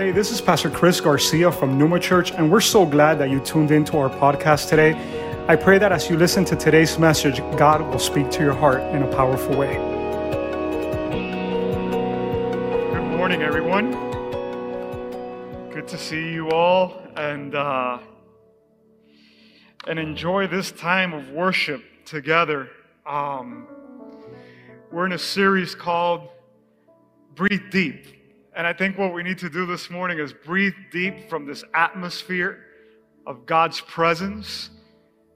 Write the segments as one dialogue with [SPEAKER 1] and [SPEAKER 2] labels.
[SPEAKER 1] Hey, this is Pastor Chris Garcia from Numa Church, and we're so glad that you tuned into our podcast today. I pray that as you listen to today's message, God will speak to your heart in a powerful way. Good morning, everyone. Good to see you all, and uh, and enjoy this time of worship together. Um, we're in a series called Breathe Deep. And I think what we need to do this morning is breathe deep from this atmosphere of God's presence,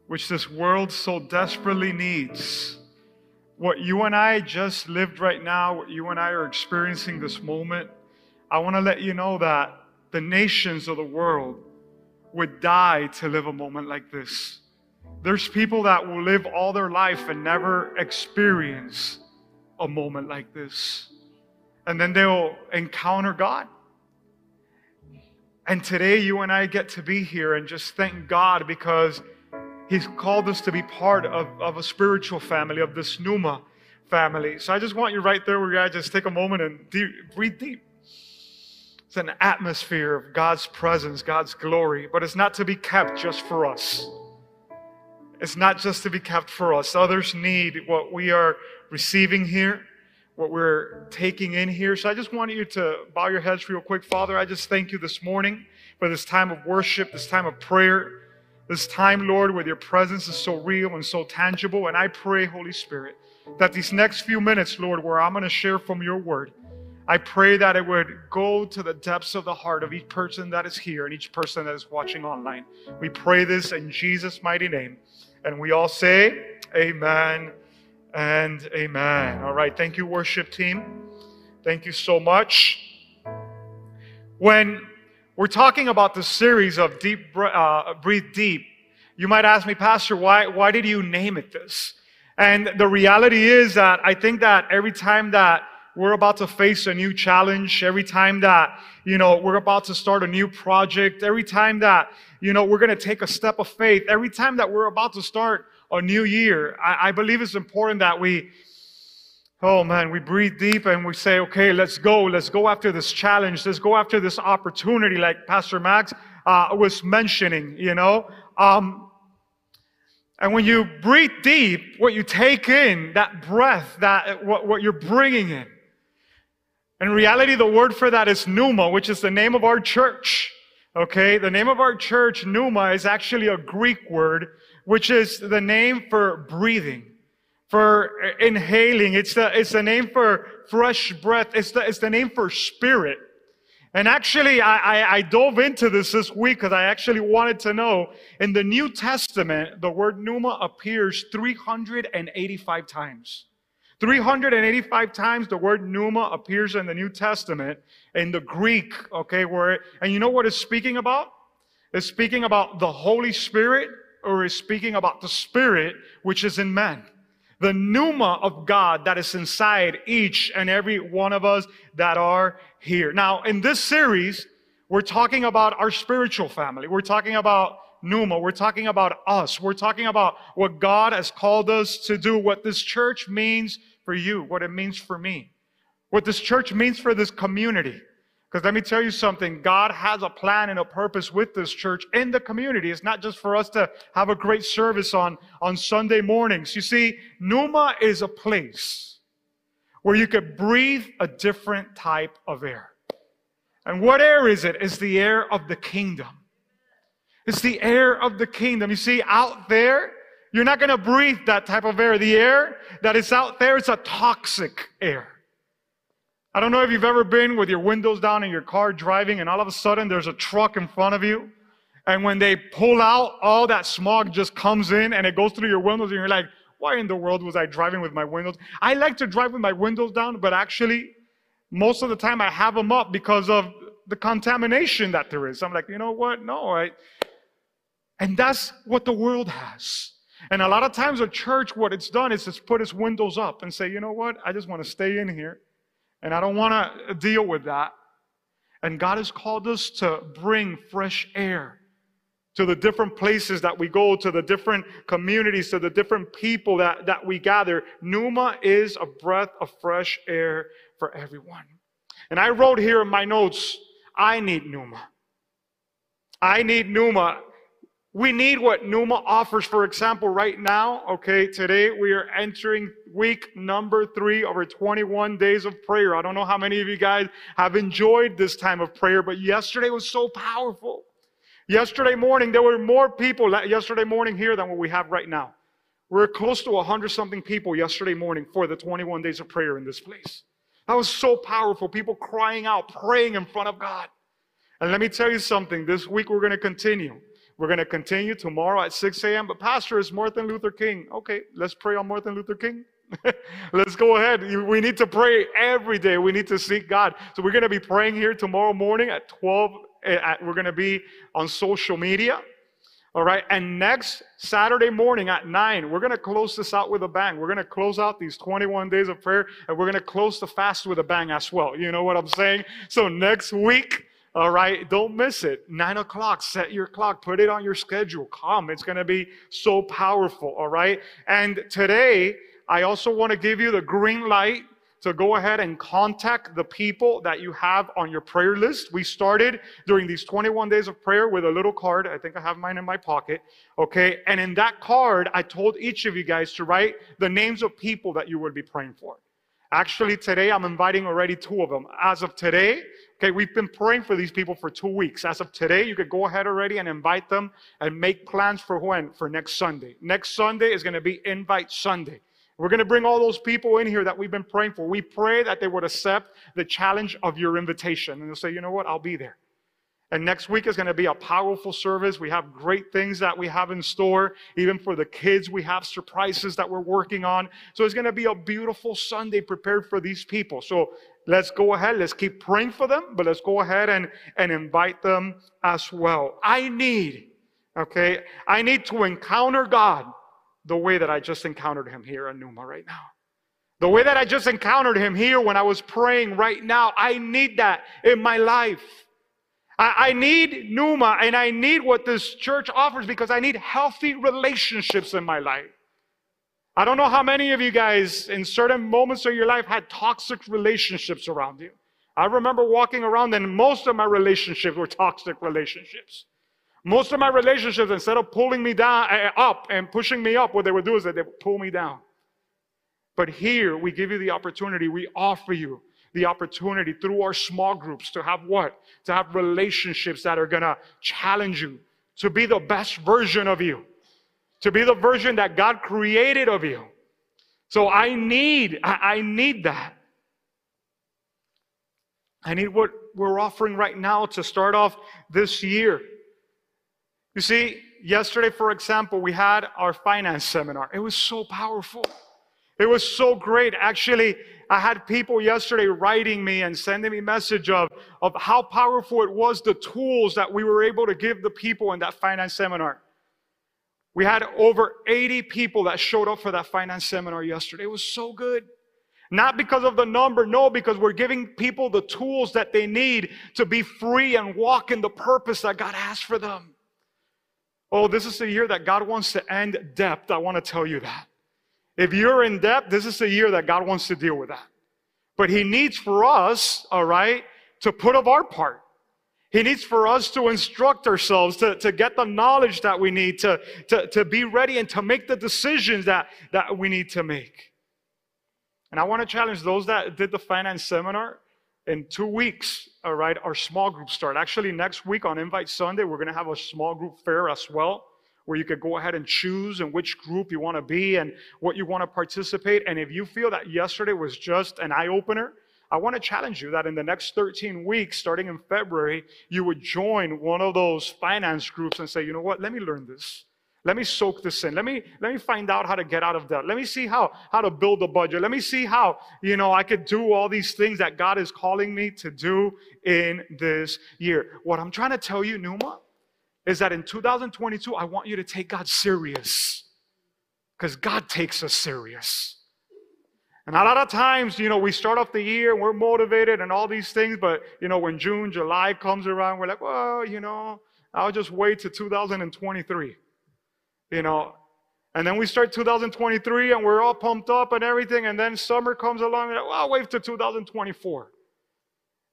[SPEAKER 1] which this world so desperately needs. What you and I just lived right now, what you and I are experiencing this moment, I want to let you know that the nations of the world would die to live a moment like this. There's people that will live all their life and never experience a moment like this. And then they'll encounter God. And today, you and I get to be here and just thank God because He's called us to be part of, of a spiritual family, of this Numa family. So I just want you right there where you are, just take a moment and deep, breathe deep. It's an atmosphere of God's presence, God's glory, but it's not to be kept just for us. It's not just to be kept for us. Others need what we are receiving here, what we're taking in here. So I just want you to bow your heads real quick. Father, I just thank you this morning for this time of worship, this time of prayer, this time, Lord, where your presence is so real and so tangible. And I pray, Holy Spirit, that these next few minutes, Lord, where I'm going to share from your word, I pray that it would go to the depths of the heart of each person that is here and each person that is watching online. We pray this in Jesus' mighty name. And we all say, Amen and Amen. All right. Thank you, worship team. Thank you so much. When we're talking about the series of deep, uh, breathe deep, you might ask me, Pastor, why, why did you name it this? And the reality is that I think that every time that we're about to face a new challenge every time that, you know, we're about to start a new project, every time that, you know, we're going to take a step of faith, every time that we're about to start a new year, I, I believe it's important that we, oh man, we breathe deep and we say, okay, let's go. Let's go after this challenge. Let's go after this opportunity, like Pastor Max uh, was mentioning, you know. Um, and when you breathe deep, what you take in, that breath, that what, what you're bringing in, in reality, the word for that is pneuma, which is the name of our church. Okay, the name of our church, pneuma, is actually a Greek word, which is the name for breathing, for inhaling. It's the, it's the name for fresh breath. It's the, it's the name for spirit. And actually, I, I, I dove into this this week because I actually wanted to know. In the New Testament, the word pneuma appears 385 times. 385 times the word pneuma appears in the New Testament in the Greek, okay, where, and you know what it's speaking about? It's speaking about the Holy Spirit or is speaking about the Spirit which is in man. The pneuma of God that is inside each and every one of us that are here. Now, in this series, we're talking about our spiritual family. We're talking about pneuma. We're talking about us. We're talking about what God has called us to do, what this church means for you, what it means for me, what this church means for this community. Because let me tell you something, God has a plan and a purpose with this church in the community. It's not just for us to have a great service on, on Sunday mornings. You see, Numa is a place where you could breathe a different type of air. And what air is it? It's the air of the kingdom. It's the air of the kingdom. You see, out there, you're not going to breathe that type of air. The air that is out there is a toxic air. I don't know if you've ever been with your windows down in your car driving and all of a sudden there's a truck in front of you. And when they pull out, all that smog just comes in and it goes through your windows and you're like, why in the world was I driving with my windows? I like to drive with my windows down, but actually, most of the time I have them up because of the contamination that there is. I'm like, you know what? No, I, and that's what the world has. And a lot of times a church, what it's done is it's put its windows up and say, you know what? I just want to stay in here and I don't want to deal with that. And God has called us to bring fresh air to the different places that we go, to the different communities, to the different people that, that we gather. Numa is a breath of fresh air for everyone. And I wrote here in my notes, I need Numa. I need Numa. We need what Numa offers. For example, right now, okay, today we are entering week number three over 21 days of prayer. I don't know how many of you guys have enjoyed this time of prayer, but yesterday was so powerful. Yesterday morning, there were more people yesterday morning here than what we have right now. We're close to 100 something people yesterday morning for the 21 days of prayer in this place. That was so powerful. People crying out, praying in front of God. And let me tell you something. This week we're going to continue. We're going to continue tomorrow at 6 a.m. But Pastor, it's Martin Luther King. Okay, let's pray on Martin Luther King. let's go ahead. We need to pray every day. We need to seek God. So we're going to be praying here tomorrow morning at 12. Eh, at, we're going to be on social media. All right. And next Saturday morning at 9, we're going to close this out with a bang. We're going to close out these 21 days of prayer and we're going to close the fast with a bang as well. You know what I'm saying? So next week, all right, don't miss it. Nine o'clock, set your clock, put it on your schedule. Come, it's going to be so powerful. All right. And today, I also want to give you the green light to go ahead and contact the people that you have on your prayer list. We started during these 21 days of prayer with a little card. I think I have mine in my pocket. Okay. And in that card, I told each of you guys to write the names of people that you would be praying for. Actually, today I'm inviting already two of them. As of today, Okay, we've been praying for these people for two weeks. As of today, you could go ahead already and invite them and make plans for when? For next Sunday. Next Sunday is going to be Invite Sunday. We're going to bring all those people in here that we've been praying for. We pray that they would accept the challenge of your invitation. And they'll say, you know what? I'll be there. And next week is going to be a powerful service. We have great things that we have in store. Even for the kids, we have surprises that we're working on. So it's going to be a beautiful Sunday prepared for these people. So let's go ahead. Let's keep praying for them, but let's go ahead and, and invite them as well. I need, okay, I need to encounter God the way that I just encountered him here in Numa right now. The way that I just encountered him here when I was praying right now, I need that in my life. I, I need Numa and I need what this church offers because I need healthy relationships in my life. I don't know how many of you guys in certain moments of your life had toxic relationships around you. I remember walking around and most of my relationships were toxic relationships. Most of my relationships, instead of pulling me down, uh, up and pushing me up, what they would do is that they would pull me down. But here, we give you the opportunity, we offer you the opportunity through our small groups to have what? To have relationships that are gonna challenge you to be the best version of you, to be the version that God created of you. So I need, I need that. I need what we're offering right now to start off this year. You see, yesterday, for example, we had our finance seminar. It was so powerful. It was so great. Actually, I had people yesterday writing me and sending me message of, of how powerful it was, the tools that we were able to give the people in that finance seminar. We had over 80 people that showed up for that finance seminar yesterday. It was so good. Not because of the number, no, because we're giving people the tools that they need to be free and walk in the purpose that God has for them. Oh, this is a year that God wants to end debt. I want to tell you that. If you're in debt, this is a year that God wants to deal with that. But He needs for us, all right, to put of our part. He needs for us to instruct ourselves, to, to get the knowledge that we need, to, to, to be ready and to make the decisions that, that we need to make. And I want to challenge those that did the finance seminar in two weeks, all right, our small group start. Actually, next week on Invite Sunday, we're going to have a small group fair as well where you could go ahead and choose in which group you want to be and what you want to participate. And if you feel that yesterday was just an eye opener, I want to challenge you that in the next 13 weeks, starting in February, you would join one of those finance groups and say, you know what, let me learn this. Let me soak this in. Let me, let me find out how to get out of debt. Let me see how, how to build a budget. Let me see how, you know, I could do all these things that God is calling me to do in this year. What I'm trying to tell you, Numa, is that in 2022, I want you to take God serious because God takes us serious. And a lot of times, you know, we start off the year and we're motivated and all these things, but, you know, when June, July comes around, we're like, well, you know, I'll just wait to 2023. You know, and then we start 2023 and we're all pumped up and everything, and then summer comes along and, well, I'll wait to 2024.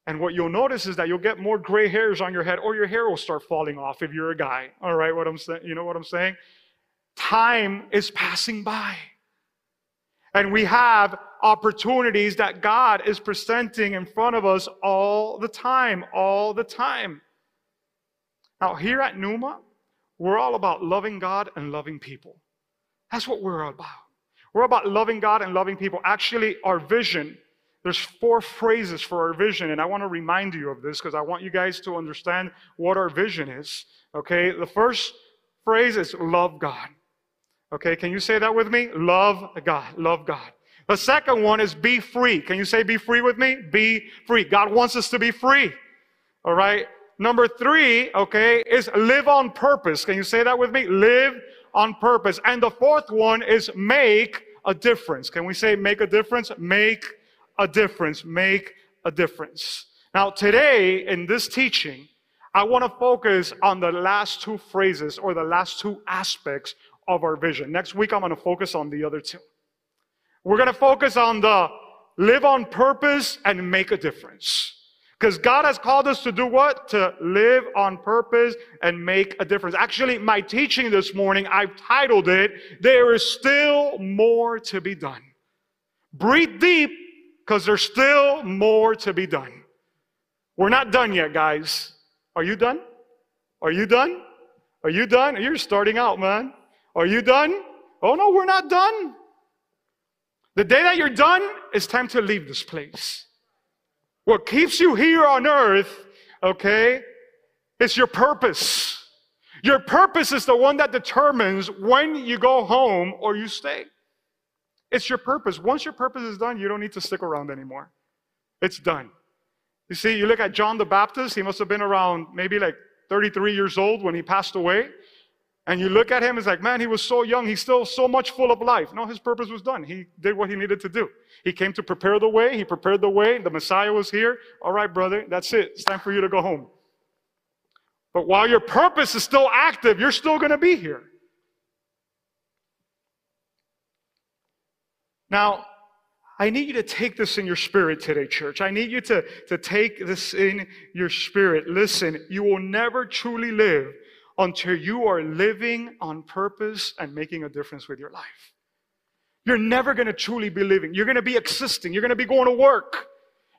[SPEAKER 1] And what you'll notice is that you'll get more gray hairs on your head, or your hair will start falling off if you're a guy. All right, what I'm saying, you know what I'm saying? Time is passing by. And we have opportunities that God is presenting in front of us all the time, all the time. Now, here at Numa, we're all about loving God and loving people. That's what we're about. We're about loving God and loving people. Actually, our vision, there's four phrases for our vision, and I want to remind you of this because I want you guys to understand what our vision is. Okay, the first phrase is love God. Okay, can you say that with me? Love God, love God. The second one is be free. Can you say be free with me? Be free. God wants us to be free. All right. Number three, okay, is live on purpose. Can you say that with me? Live on purpose. And the fourth one is make a difference. Can we say make a difference? Make a difference. Make a difference. Now, today in this teaching, I want to focus on the last two phrases or the last two aspects of our vision. Next week, I'm going to focus on the other two. We're going to focus on the live on purpose and make a difference. Because God has called us to do what? To live on purpose and make a difference. Actually, my teaching this morning, I've titled it, There is Still More to Be Done. Breathe deep, because there's still more to be done. We're not done yet, guys. Are you done? Are you done? Are you done? You're starting out, man. Are you done? Oh no, we're not done. The day that you're done, it's time to leave this place. What keeps you here on earth, okay, is your purpose. Your purpose is the one that determines when you go home or you stay. It's your purpose. Once your purpose is done, you don't need to stick around anymore. It's done. You see, you look at John the Baptist, he must have been around maybe like 33 years old when he passed away. And you look at him, it's like, man, he was so young, he's still so much full of life. No, his purpose was done. He did what he needed to do. He came to prepare the way, he prepared the way, the Messiah was here. All right, brother, that's it. It's time for you to go home. But while your purpose is still active, you're still going to be here. Now, I need you to take this in your spirit today, church. I need you to, to take this in your spirit. Listen, you will never truly live until you are living on purpose and making a difference with your life. You're never going to truly be living. You're going to be existing. You're going to be going to work.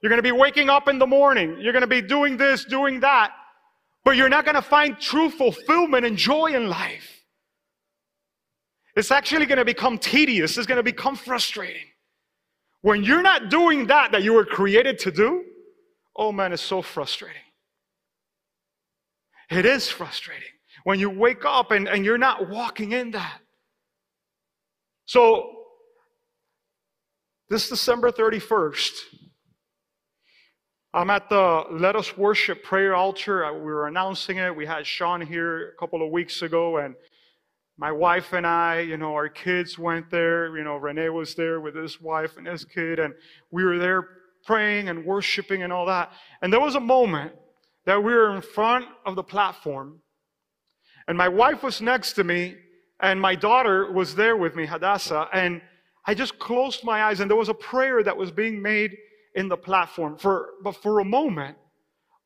[SPEAKER 1] You're going to be waking up in the morning. You're going to be doing this, doing that. But you're not going to find true fulfillment and joy in life. It's actually going to become tedious. It's going to become frustrating. When you're not doing that that you were created to do, oh man, it's so frustrating. It is frustrating when you wake up and, and you're not walking in that. So, this December 31st, I'm at the Let Us Worship prayer altar. Uh, we were announcing it. We had Sean here a couple of weeks ago, and my wife and I, you know, our kids went there. You know, Renee was there with his wife and his kid, and we were there praying and worshiping and all that. And there was a moment that we were in front of the platform, and my wife was next to me, and my daughter was there with me, Hadassah, and I just closed my eyes, and there was a prayer that was being made in the platform. For, but for a moment,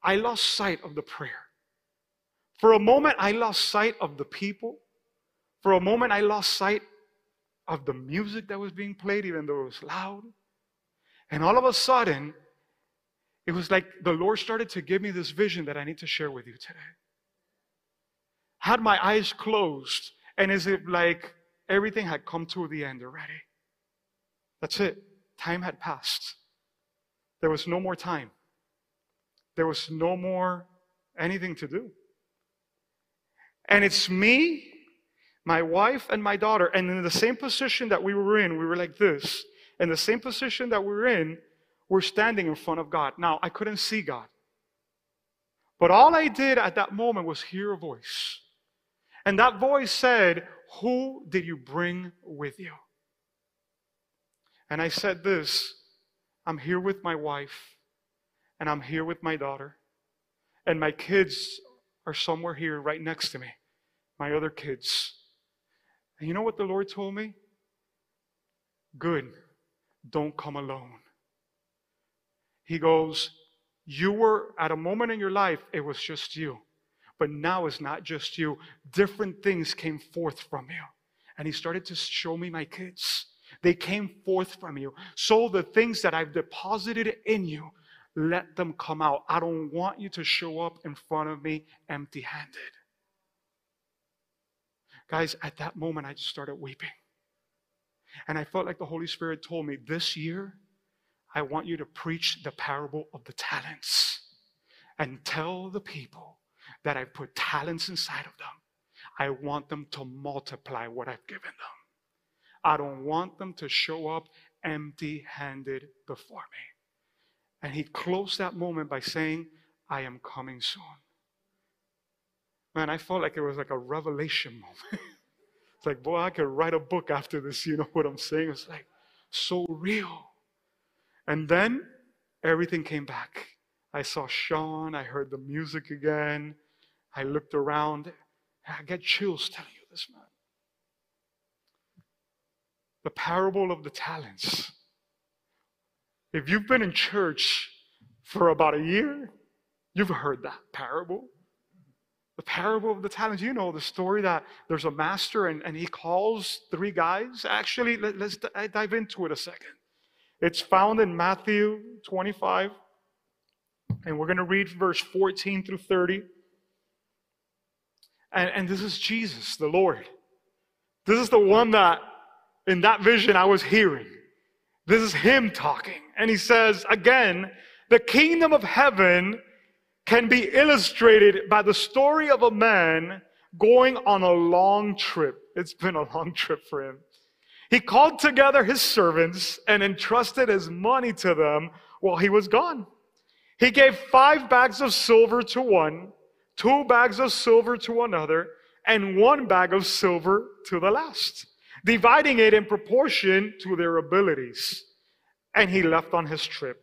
[SPEAKER 1] I lost sight of the prayer. For a moment, I lost sight of the people. For a moment, I lost sight of the music that was being played, even though it was loud. And all of a sudden, it was like the Lord started to give me this vision that I need to share with you today. Had my eyes closed, and as if like everything had come to the end already. That's it. Time had passed. There was no more time. There was no more anything to do. And it's me my wife and my daughter, and in the same position that we were in, we were like this. In the same position that we were in, we're standing in front of God. Now, I couldn't see God. But all I did at that moment was hear a voice. And that voice said, Who did you bring with you? And I said this I'm here with my wife, and I'm here with my daughter, and my kids are somewhere here right next to me, my other kids. And you know what the Lord told me? Good. Don't come alone. He goes, You were at a moment in your life, it was just you. But now it's not just you. Different things came forth from you. And he started to show me my kids. They came forth from you. So the things that I've deposited in you, let them come out. I don't want you to show up in front of me empty handed. Guys, at that moment, I just started weeping. And I felt like the Holy Spirit told me, This year, I want you to preach the parable of the talents and tell the people that I put talents inside of them. I want them to multiply what I've given them. I don't want them to show up empty handed before me. And he closed that moment by saying, I am coming soon. Man, I felt like it was like a revelation moment. it's like, boy, I could write a book after this. You know what I'm saying? It's like so real. And then everything came back. I saw Sean. I heard the music again. I looked around. I get chills telling you this, man. The parable of the talents. If you've been in church for about a year, you've heard that parable. The parable of the talents. You know the story that there's a master and, and he calls three guys. Actually, let, us dive into it a second. It's found in Matthew 25, and we're going to read verse 14 through 30. And, and this is Jesus, the Lord. This is the one that in that vision I was hearing. This is him talking. And he says, again, the kingdom of heaven can be illustrated by the story of a man going on a long trip. It's been a long trip for him. He called together his servants and entrusted his money to them while he was gone. He gave five bags of silver to one, two bags of silver to another, and one bag of silver to the last dividing it in proportion to their abilities. And he left on his trip.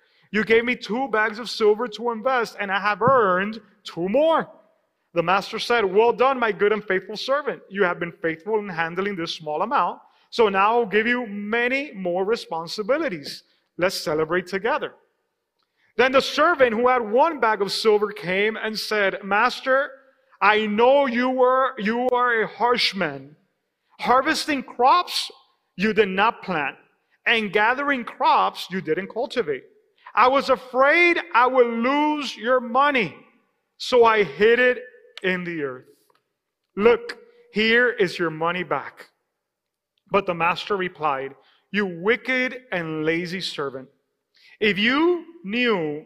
[SPEAKER 1] you gave me two bags of silver to invest, and I have earned two more. The master said, Well done, my good and faithful servant. You have been faithful in handling this small amount, so now I'll give you many more responsibilities. Let's celebrate together. Then the servant who had one bag of silver came and said, Master, I know you were you are a harsh man, harvesting crops you did not plant, and gathering crops you didn't cultivate. I was afraid I would lose your money, so I hid it in the earth. Look, here is your money back. But the master replied, You wicked and lazy servant. If you knew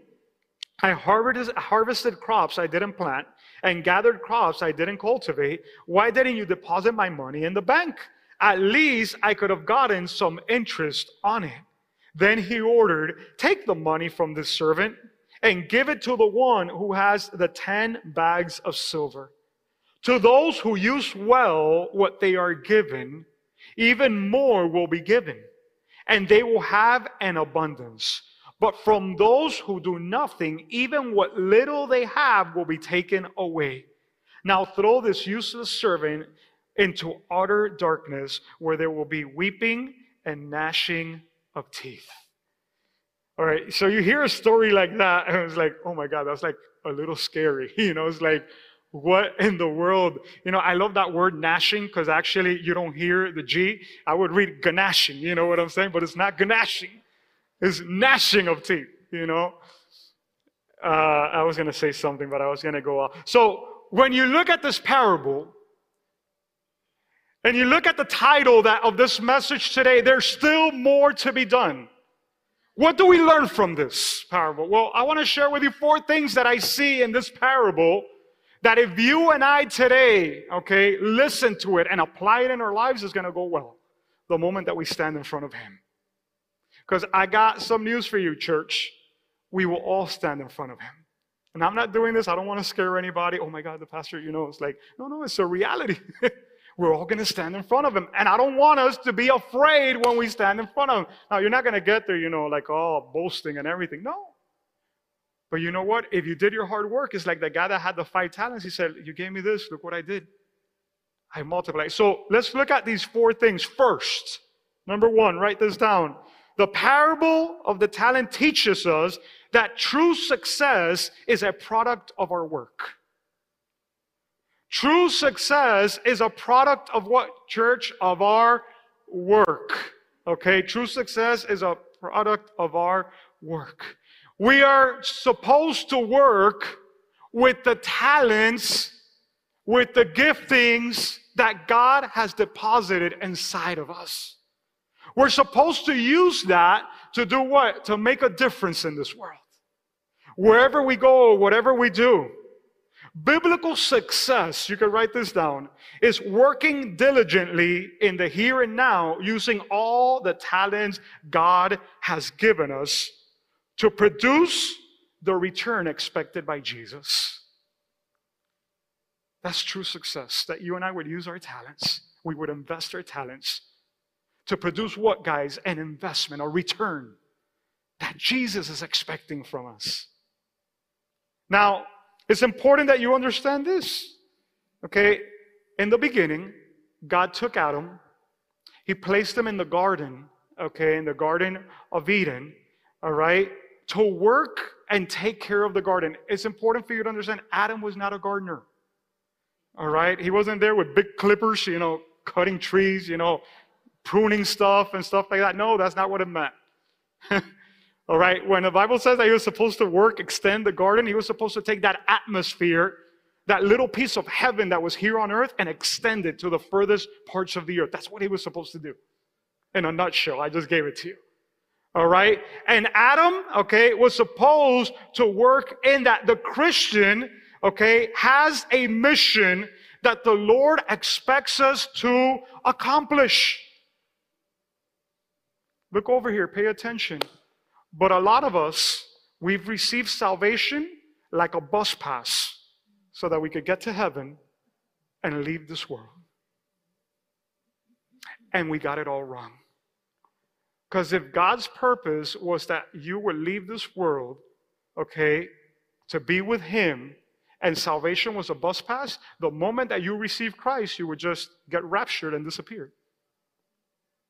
[SPEAKER 1] I harvested crops I didn't plant and gathered crops I didn't cultivate, why didn't you deposit my money in the bank? At least I could have gotten some interest on it. Then he ordered, Take the money from this servant and give it to the one who has the 10 bags of silver. To those who use well what they are given, even more will be given, and they will have an abundance. But from those who do nothing, even what little they have will be taken away. Now throw this useless servant into utter darkness where there will be weeping and gnashing of teeth. All right, so you hear a story like that, and it's like, oh my God, that's like a little scary. You know, it's like, what in the world? You know, I love that word gnashing because actually you don't hear the G. I would read gnashing, you know what I'm saying? But it's not gnashing, it's gnashing of teeth, you know? uh, I was going to say something, but I was going to go off. So when you look at this parable, and you look at the title that, of this message today, there's still more to be done. What do we learn from this parable? Well, I want to share with you four things that I see in this parable that if you and I today, okay, listen to it and apply it in our lives is going to go well the moment that we stand in front of Him. Because I got some news for you, church. We will all stand in front of Him. And I'm not doing this. I don't want to scare anybody. Oh my God, the pastor, you know, it's like, no, no, it's a reality. We're all going to stand in front of him. And I don't want us to be afraid when we stand in front of him. Now, you're not going to get there, you know, like, oh, boasting and everything. No. But you know what? If you did your hard work, it's like the guy that had the five talents. He said, You gave me this. Look what I did. I multiplied. So let's look at these four things first. Number one, write this down. The parable of the talent teaches us that true success is a product of our work. True success is a product of what, church? Of our work. Okay? True success is a product of our work. We are supposed to work with the talents, with the giftings that God has deposited inside of us. We're supposed to use that to do what? To make a difference in this world. Wherever we go, whatever we do. Biblical success, you can write this down, is working diligently in the here and now using all the talents God has given us to produce the return expected by Jesus. That's true success, that you and I would use our talents, we would invest our talents to produce what, guys? An investment, a return that Jesus is expecting from us. Now, it's important that you understand this. Okay? In the beginning, God took Adam, He placed him in the garden, okay, in the Garden of Eden, all right, to work and take care of the garden. It's important for you to understand Adam was not a gardener, all right? He wasn't there with big clippers, you know, cutting trees, you know, pruning stuff and stuff like that. No, that's not what it meant. All right, when the Bible says that he was supposed to work, extend the garden, he was supposed to take that atmosphere, that little piece of heaven that was here on earth, and extend it to the furthest parts of the earth. That's what he was supposed to do. In a nutshell, I just gave it to you. All right, and Adam, okay, was supposed to work in that. The Christian, okay, has a mission that the Lord expects us to accomplish. Look over here, pay attention. But a lot of us, we've received salvation like a bus pass so that we could get to heaven and leave this world. And we got it all wrong. Because if God's purpose was that you would leave this world, okay, to be with Him, and salvation was a bus pass, the moment that you received Christ, you would just get raptured and disappear.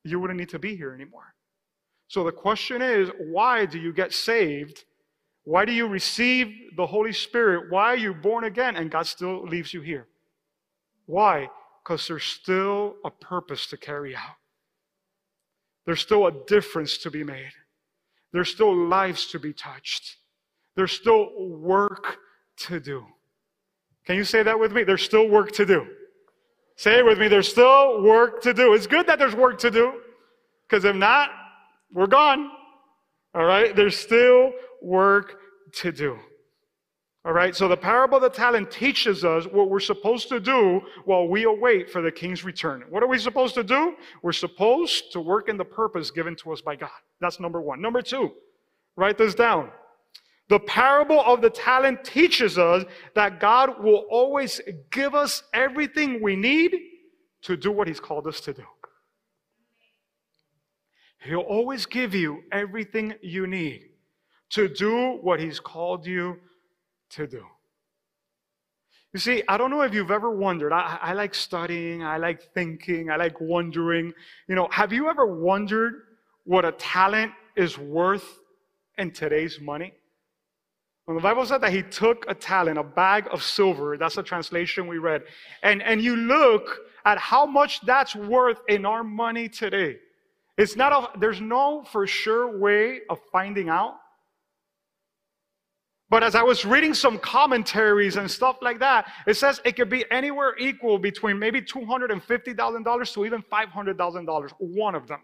[SPEAKER 1] You wouldn't need to be here anymore. So the question is why do you get saved? Why do you receive the Holy Spirit? Why are you born again and God still leaves you here? Why? Because there's still a purpose to carry out. There's still a difference to be made. There's still lives to be touched. There's still work to do. Can you say that with me? There's still work to do. Say it with me. There's still work to do. It's good that there's work to do. Because if not, we're gone. All right? There's still work to do. All right? So the parable of the talent teaches us what we're supposed to do while we await for the king's return. What are we supposed to do? We're supposed to work in the purpose given to us by God. That's number one. Number two, write this down. The parable of the talent teaches us that God will always give us everything we need to do what He's called us to do. He'll always give you everything you need to do what He's called you to do. You see, I don't know if you've ever wondered. I, I, like studying, I like thinking, I like wondering. You know, have you ever wondered what a talent is worth in today's money? When the Bible said that he took a talent, a bag of silver, that's the translation we read, and, and you look at how much that's worth in our money today. It's not a, there's no for sure way of finding out. But as I was reading some commentaries and stuff like that, it says it could be anywhere equal between maybe $250,000 to even $500,000, one of them.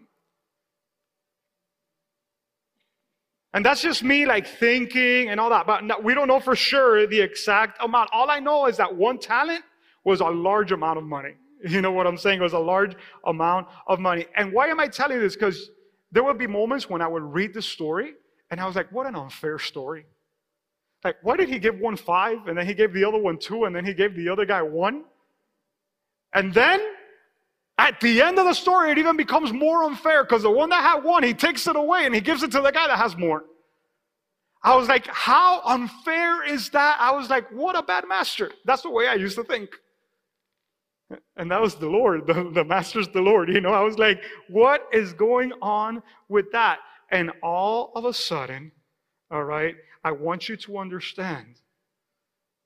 [SPEAKER 1] And that's just me like thinking and all that. But no, we don't know for sure the exact amount. All I know is that one talent was a large amount of money. You know what I'm saying? It was a large amount of money. And why am I telling you this? Because there would be moments when I would read the story and I was like, what an unfair story. Like, why did he give one five and then he gave the other one two and then he gave the other guy one? And then at the end of the story, it even becomes more unfair because the one that had one, he takes it away and he gives it to the guy that has more. I was like, how unfair is that? I was like, what a bad master. That's the way I used to think. And that was the Lord. The, the master's the Lord. You know, I was like, what is going on with that? And all of a sudden, all right, I want you to understand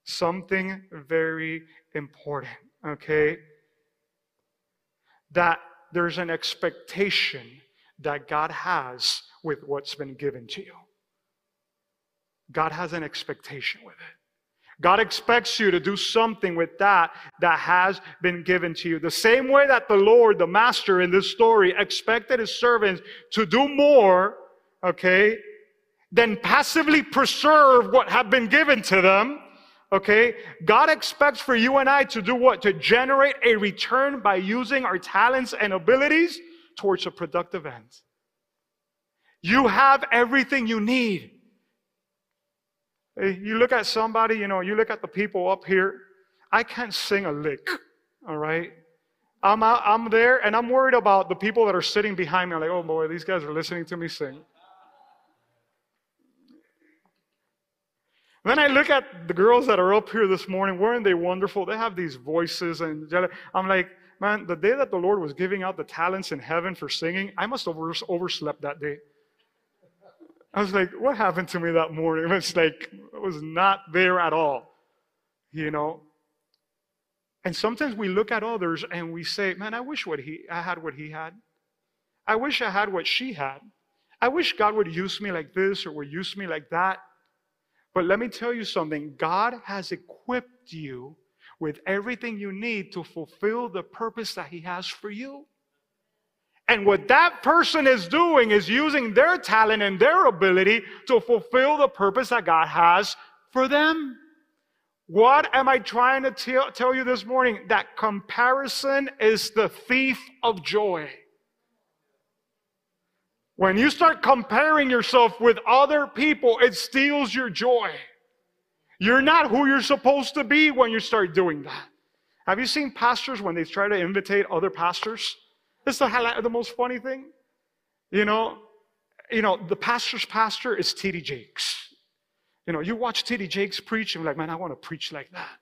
[SPEAKER 1] something very important, okay? that there's an expectation that God has with what's been given to you. God has an expectation with it. God expects you to do something with that that has been given to you. The same way that the Lord, the master in this story, expected his servants to do more, okay, than passively preserve what had been given to them. Okay? God expects for you and I to do what? To generate a return by using our talents and abilities towards a productive end. You have everything you need. You look at somebody, you know, you look at the people up here. I can't sing a lick, all right? I'm, out, I'm there and I'm worried about the people that are sitting behind me. I'm like, oh boy, these guys are listening to me sing. Then I look at the girls that are up here this morning. Weren't they wonderful? They have these voices, and I'm like, man, the day that the Lord was giving out the talents in heaven for singing, I must have overslept that day. I was like, what happened to me that morning? It's like, it was not there at all, you know? And sometimes we look at others and we say, man, I wish what he, I had what he had. I wish I had what she had. I wish God would use me like this or would use me like that. But let me tell you something God has equipped you with everything you need to fulfill the purpose that He has for you. And what that person is doing is using their talent and their ability to fulfill the purpose that God has for them. What am I trying to tell, you this morning? That comparison is the thief of joy. When you start comparing yourself with other people, it steals your joy. You're not who you're supposed to be when you start doing that. Have you seen pastors when they try to imitate other pastors? Is the, the most funny thing. You know, you know, the pastor's pastor is T.D. Jakes. You know, you watch T.D. Jakes preach, and like, man, I want to preach like that.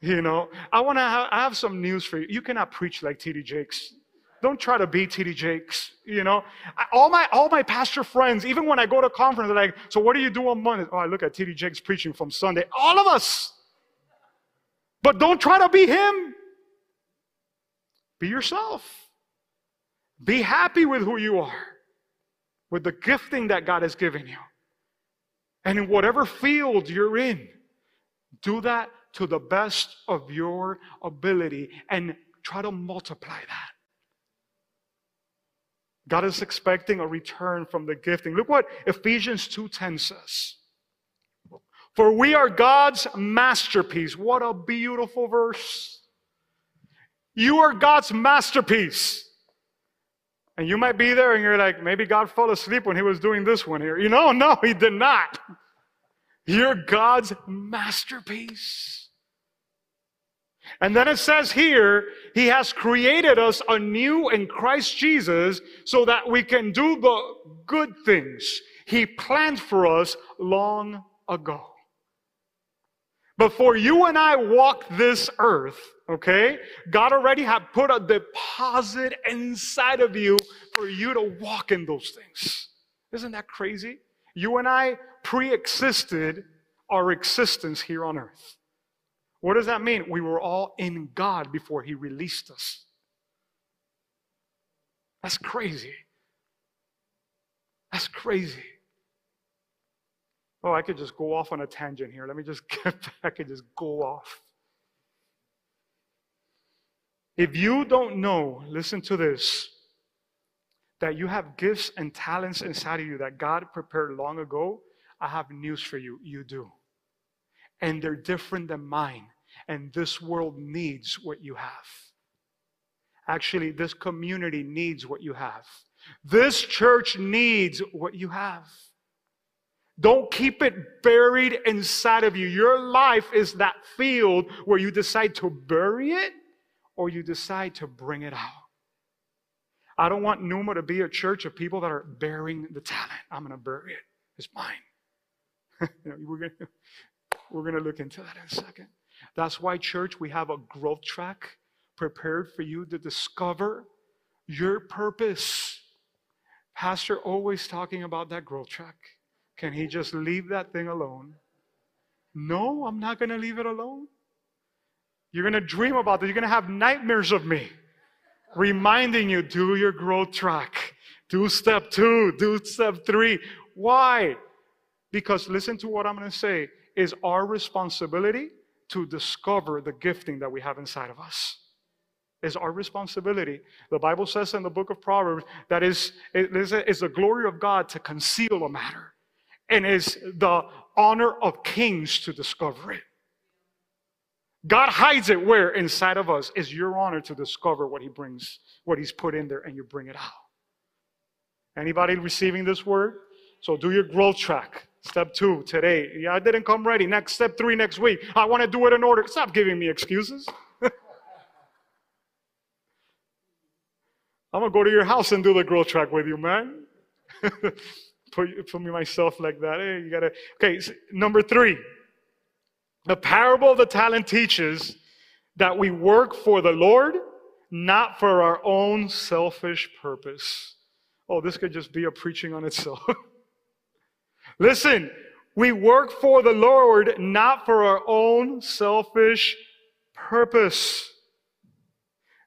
[SPEAKER 1] You know, I want to have, I have some news for you. You cannot preach like T.D. Jakes. Don't try to be TD Jakes. You know, all my all my pastor friends, even when I go to conference, they're like, "So what do you do on Monday?" Oh, I look at TD Jakes preaching from Sunday. All of us. But don't try to be him. Be yourself. Be happy with who you are, with the gifting that God has given you. And in whatever field you're in, do that to the best of your ability and try to multiply that. God is expecting a return from the gifting. Look what Ephesians 2:10 says. For we are God's masterpiece. What a beautiful verse. You are God's masterpiece. And you might be there and you're like, maybe God fell asleep when he was doing this one here. You know, no, he did not. You're God's masterpiece. And then it says here, He has created us anew in Christ Jesus so that we can do the good things He planned for us long ago. Before you and I walk this earth, okay, God already had put a deposit inside of you for you to walk in those things. Isn't that crazy? You and I pre existed our existence here on earth. What does that mean? We were all in God before He released us. That's crazy. That's crazy. Oh, I could just go off on a tangent here. Let me just get back and just go off. If you don't know, listen to this, that you have gifts and talents inside of you that God prepared long ago, I have news for you. You do. And they're different than mine. And this world needs what you have. Actually, this community needs what you have. This church needs what you have. Don't keep it buried inside of you. Your life is that field where you decide to bury it or you decide to bring it out. I don't want Numa to be a church of people that are burying the talent. I'm going to bury it. It's mine. we're going we're going to look into that in a second. That's why, church, we have a growth track prepared for you to discover your purpose. Pastor always talking about that growth track. Can he just leave that thing alone? No, I'm not going to leave it alone. You're going to dream about it. You're going to have nightmares of me reminding you do your growth track, do step two, do step three. Why? Because listen to what I'm going to say is our responsibility to discover the gifting that we have inside of us. Is our responsibility. The Bible says in the book of Proverbs that is, it is, the glory of God to conceal a matter and is the honor of kings to discover it. God hides it where? Inside of us. Is your honor to discover what He brings, what He's put in there, and you bring it out. Anybody receiving this word? So do your growth track. Step two today. Yeah, I didn't come ready. Next step three next week. I want to do it in order. Stop giving me excuses. I'm gonna go to your house and do the growth track with you, man. put, put me myself like that. Hey, you gotta. Okay, so number three. The parable of the talent teaches that we work for the Lord, not for our own selfish purpose. Oh, this could just be a preaching on itself. Listen, we work for the Lord, not for our own selfish purpose.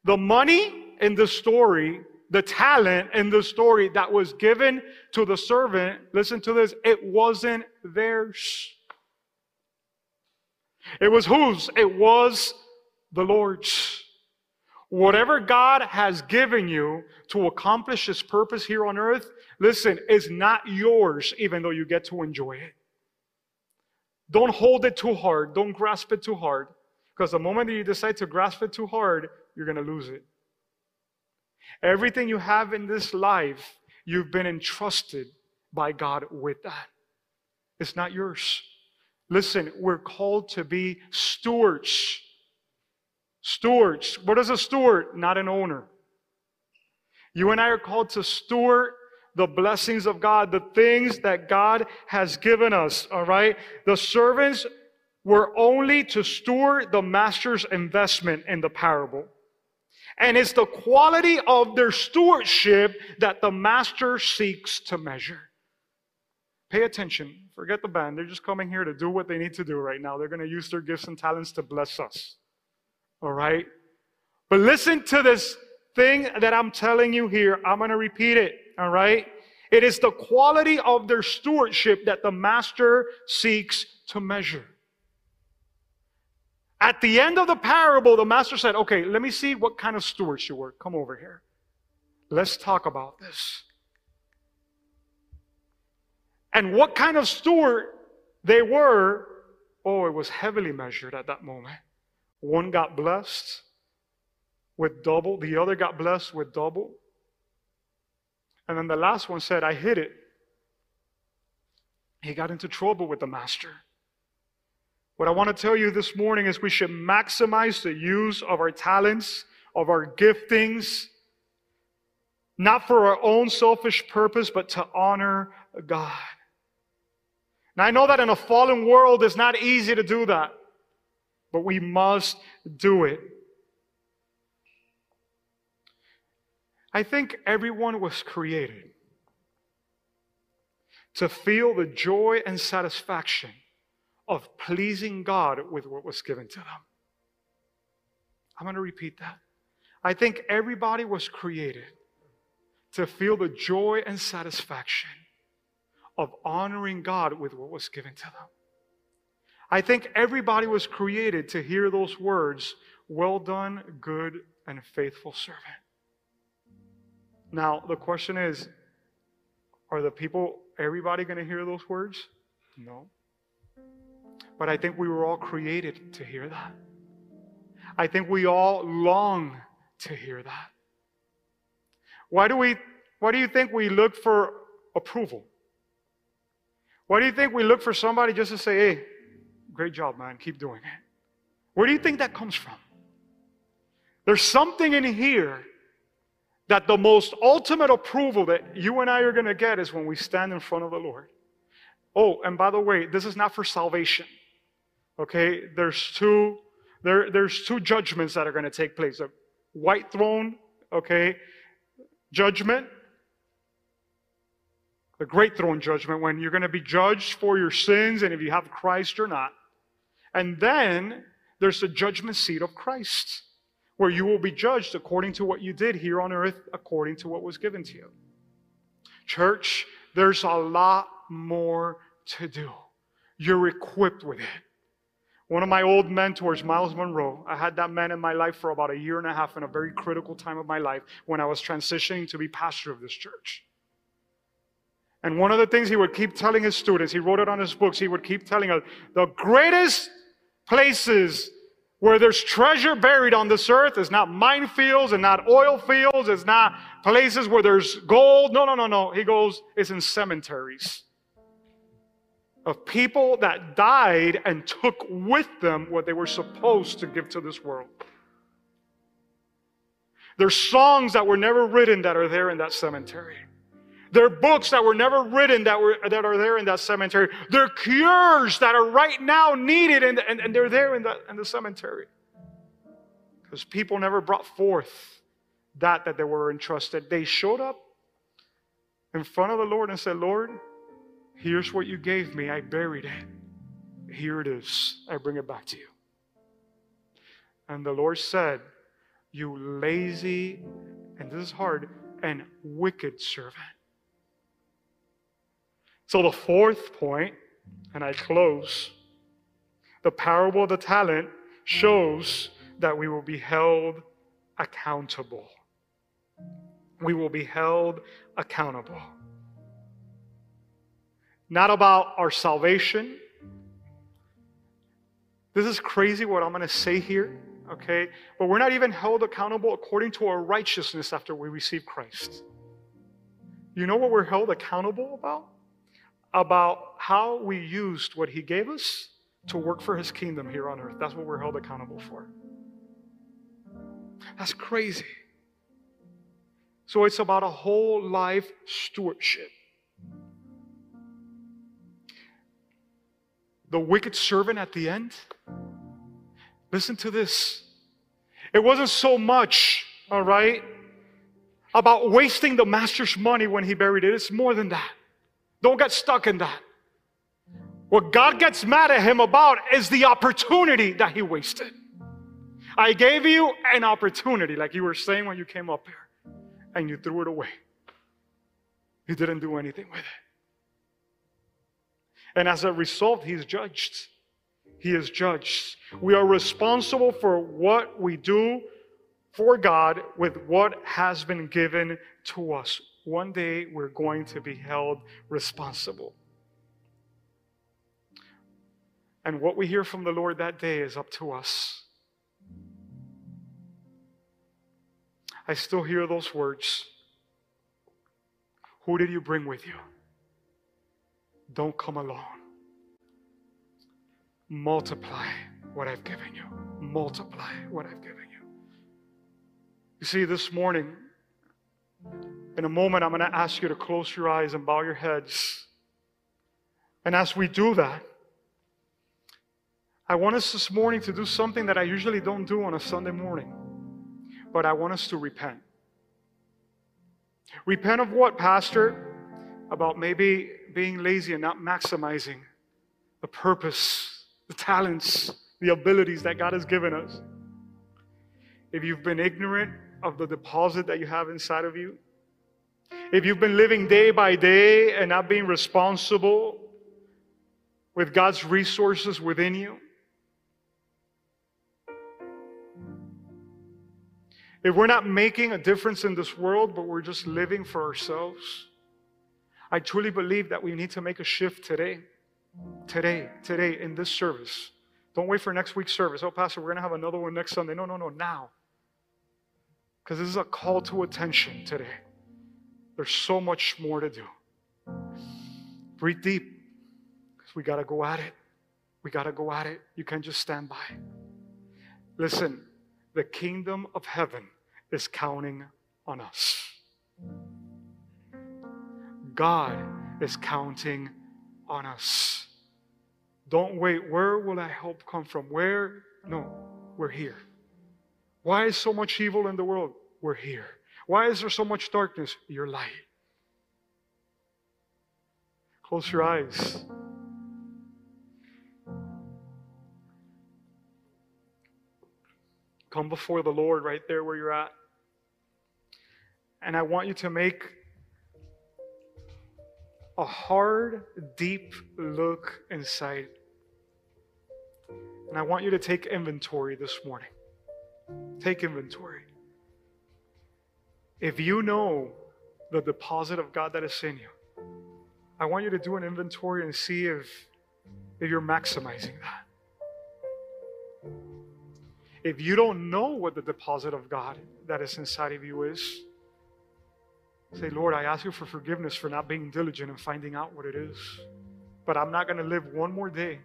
[SPEAKER 1] The money in the story the talent in the story that was given to the servant, listen to this, it wasn't theirs. It was whose? It was the Lord's. Whatever God has given you to accomplish His purpose here on earth, listen, is not yours, even though you get to enjoy it. Don't hold it too hard. Don't grasp it too hard. Because the moment that you decide to grasp it too hard, you're going to lose it. Everything you have in this life, you've been entrusted by God with that. It's not yours. Listen, we're called to be stewards. Stewards. What is a steward? Not an owner. You and I are called to steward the blessings of God, the things that God has given us, all right? The servants were only to steward the master's investment in the parable. And it's the quality of their stewardship that the master seeks to measure. Pay attention. Forget the band. They're just coming here to do what they need to do right now. They're going to use their gifts and talents to bless us. All right? But listen to this thing that I'm telling you here. I'm going to repeat it. All right? It is the quality of their stewardship that the master seeks to measure. At the end of the parable, the master said, Okay, let me see what kind of stewards you were. Come over here. Let's talk about this. And what kind of steward they were, oh, it was heavily measured at that moment. One got blessed with double, the other got blessed with double. And then the last one said, I hid it. He got into trouble with the master. What I want to tell you this morning is we should maximize the use of our talents, of our giftings, not for our own selfish purpose, but to honor God. Now, I know that in a fallen world, it's not easy to do that, but we must do it. I think everyone was created to feel the joy and satisfaction of pleasing God with what was given to them. I'm going to repeat that. I think everybody was created to feel the joy and satisfaction of honoring God with what was given to them. I think everybody was created to hear those words Well done, good and faithful servant. Now, the question is are the people, everybody going to hear those words? No. But I think we were all created to hear that. I think we all long to hear that. Why do we why do you think we look for approval? Why do you think we look for somebody just to say, "Hey, great job, man. Keep doing it." Where do you think that comes from? There's something in here that the most ultimate approval that you and I are going to get is when we stand in front of the Lord. Oh, and by the way, this is not for salvation. Okay? There's two there, there's two judgments that are going to take place. A white throne, okay, judgment. The great throne judgment when you're going to be judged for your sins and if you have Christ or not. And then there's the judgment seat of Christ where you will be judged according to what you did here on earth, according to what was given to you. Church, there's a lot more to do. You're equipped with it. One of my old mentors, Myles Munroe, I had that man in my life for about a year and a half in a very critical time of my life when I was transitioning to be pastor of this church. And one of the things he would keep telling his students, he wrote it on his books, he would keep telling us the greatest places where there's treasure buried on this earth is not minefields and not oil fields. It's not places where there's gold. No, no, no, no. He goes, it's in cemeteries of people that died and took with them what they were supposed to give to this world. There's songs that were never written that are there in that cemetery. There are books that were never written that, were, that are there in that cemetery. There are cures that are right now needed and, and, and they're there in the, in the cemetery. Because people never brought forth that that they were entrusted. They showed up in front of the Lord and said, Lord, here's what you gave me. I buried it. Here it is. I bring it back to you. And the Lord said, You lazy, and this is hard, and wicked servant. So, the fourth point, and I close, the parable of the talent shows that we will be held accountable. We will be held accountable. Not about our salvation. This is crazy what I'm going to say here, okay? But we're not even held accountable according to our righteousness after we receive Christ. You know what we're held accountable about? about how we used what He gave us to work for His kingdom here on earth. That's what we're held accountable for. That's crazy. So it's about a whole life stewardship. The wicked servant at the end, listen to this. It wasn't so much, all right, about wasting the master's money when he buried it. It's more than that. Don't get stuck in that. What God gets mad at him about is the opportunity that he wasted. I gave you an opportunity, like you were saying when you came up here, and you threw it away. You didn't do anything with it. And as a result, he's judged. He is judged. We are responsible for what we do for God with what has been given to us one day we're going to be held responsible. And what we hear from the Lord that day is up to us. I still hear those words. Who did you bring with you? Don't come alone. Multiply what I've given you. Multiply what I've given you. You see, this morning, in a moment, I'm going to ask you to close your eyes and bow your heads. And as we do that, I want us this morning to do something that I usually don't do on a Sunday morning, but I want us to repent. Repent of what, Pastor? About maybe being lazy and not maximizing the purpose, the talents, the abilities that God has given us. If you've been ignorant of the deposit that you have inside of you, If you've been living day by day and not being responsible with God's resources within you, if we're not making a difference in this world, but we're just living for ourselves, I truly believe that we need to make a shift today. Today, today, in this service. Don't wait for next week's service. Oh, Pastor, we're going to have another one next Sunday. No, no, no, now. Because this is a call to attention today. There's so much more to do. Breathe deep, because we got to go at it. We got to go at it. You can't just stand by. Listen, the kingdom of heaven is counting on us. God is counting on us. Don't wait. Where will I help come from? Where? No, we're here. Why is so much evil in the world? We're here. Why is there so much darkness? Your light. Close your eyes. Come before the Lord right there where you're at. And I want you to make a hard, deep look inside. And I want you to take inventory this morning. Take inventory. If you know the deposit of God that is in you, I want you to do an inventory and see if, if you're maximizing that. If you don't know what the deposit of God that is inside of you is, Say, Lord, I ask you for forgiveness for not being diligent in finding out what it is. But I'm not going to live one more day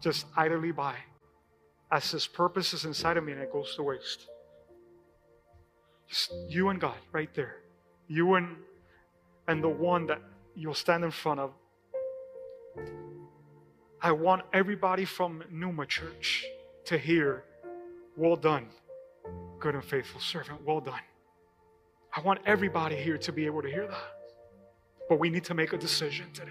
[SPEAKER 1] just idly by as His purpose is inside of me and it goes to waste. Just you and God right there. You and, and the one that you'll stand in front of. I want everybody from Numa Church to hear, Well done, good and faithful servant. Well done. I want everybody here to be able to hear that. But we need to make a decision today.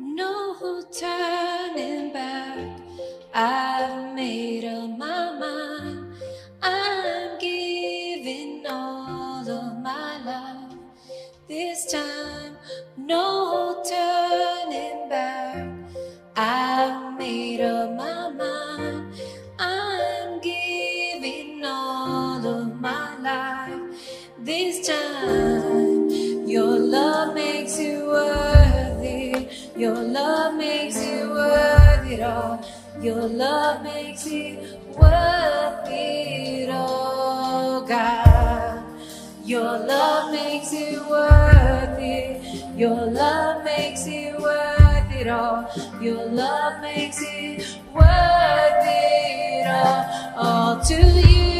[SPEAKER 2] No turning back. I've made no turning back. I've made up my mind. I'm giving all of my life. This time, your love makes you worthy. Your love makes you worth it all. Your love makes it worth it all, God. Your love makes it worth. Your love makes it worth it all. Your love makes it worth it all. All to you,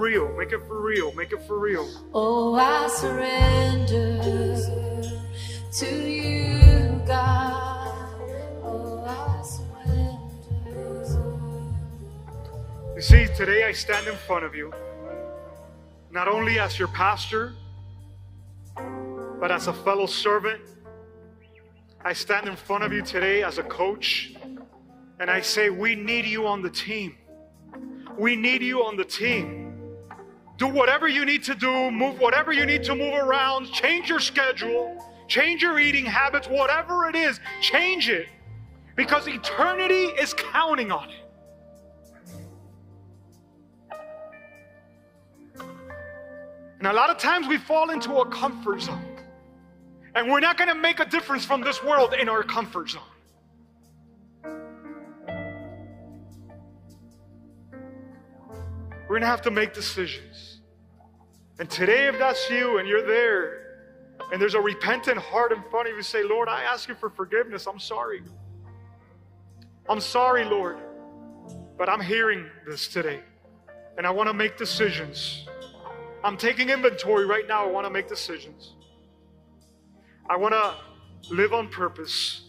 [SPEAKER 1] real. Make it for real. Make it for real.
[SPEAKER 2] Oh, I surrender to you, God. Oh, I surrender.
[SPEAKER 1] You see, today I stand in front of you, not only as your pastor, but as a fellow servant. I stand in front of you today as a coach, and I say, We need you on the team. We need you on the team Do whatever you need to do, move whatever you need to move around, change your schedule, change your eating habits, whatever it is, change it because eternity is counting on it. And a lot of times we fall into a comfort zone. And we're not going to make a difference from this world in our comfort zone. We're going to have to make decisions. And today, if that's you and you're there and there's a repentant heart in front of you, say, Lord, I ask you for forgiveness. I'm sorry. I'm sorry, Lord. But I'm hearing this today. And I want to make decisions. I'm taking inventory right now. I want to make decisions. I want to live on purpose.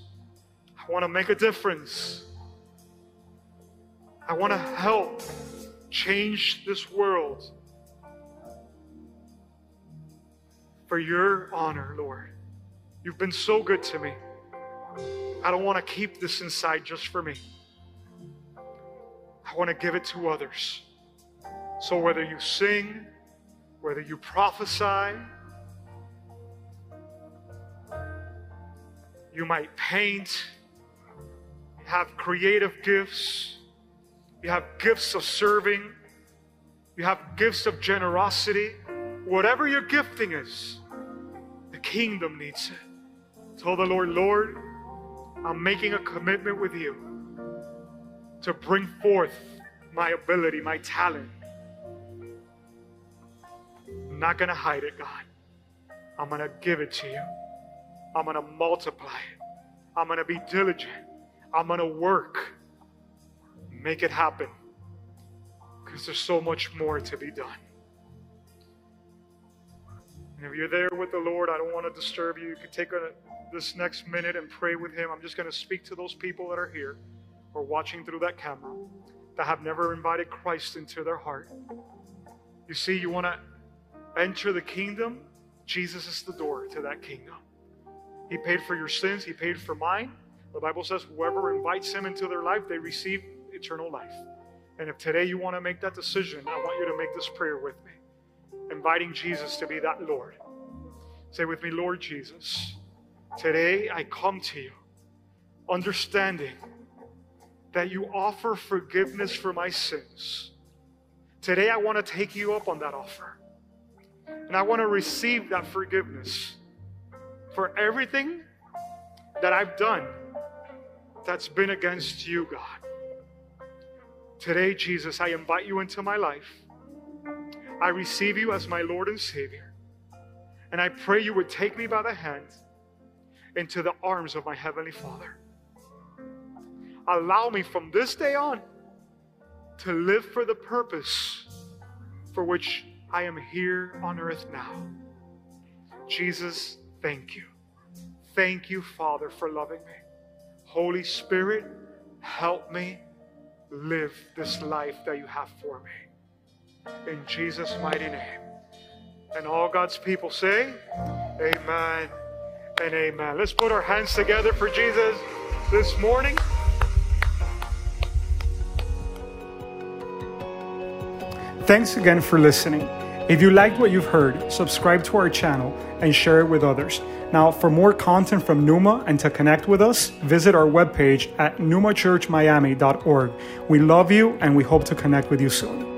[SPEAKER 1] I want to make a difference. I want to help change this world for your honor, Lord. You've been so good to me. I don't want to keep this inside just for me. I want to give it to others. So whether you sing, whether you prophesy, you might paint, you have creative gifts, you have gifts of serving, you have gifts of generosity. Whatever your gifting is, kingdom needs it. Tell the Lord, Lord, I'm making a commitment with you to bring forth my ability, my talent. I'm not going to hide it, God. I'm going to give it to you. I'm going to multiply it. I'm going to be diligent. I'm going to work. Make it happen. Because there's so much more to be done. And if you're there with the Lord, I don't want to disturb you. You can take a, this next minute and pray with Him. I'm just going to speak to those people that are here or watching through that camera that have never invited Christ into their heart. You see, you want to enter the kingdom, Jesus is the door to that kingdom. He paid for your sins, He paid for mine. The Bible says, whoever invites Him into their life, they receive eternal life. And if today you want to make that decision, I want you to make this prayer with me, inviting Jesus to be that Lord. Say with me, Lord Jesus, today I come to you, understanding that you offer forgiveness for my sins. Today I want to take you up on that offer. And I want to receive that forgiveness for everything that I've done that's been against you, God. Today, Jesus, I invite you into my life. I receive you as my Lord and Savior. And I pray you would take me by the hand into the arms of my Heavenly Father. Allow me from this day on to live for the purpose for which I am here on earth now. Jesus, thank you. Thank you, Father, for loving me. Holy Spirit, help me live this life that you have for me. In Jesus' mighty name. And all God's people say, Amen and amen. Let's put our hands together for Jesus this morning. Thanks again for listening. If you liked what you've heard, subscribe to our channel and share it with others. Now, for more content from Numa and to connect with us, visit our webpage at numachurchmiami.org. We love you and we hope to connect with you soon.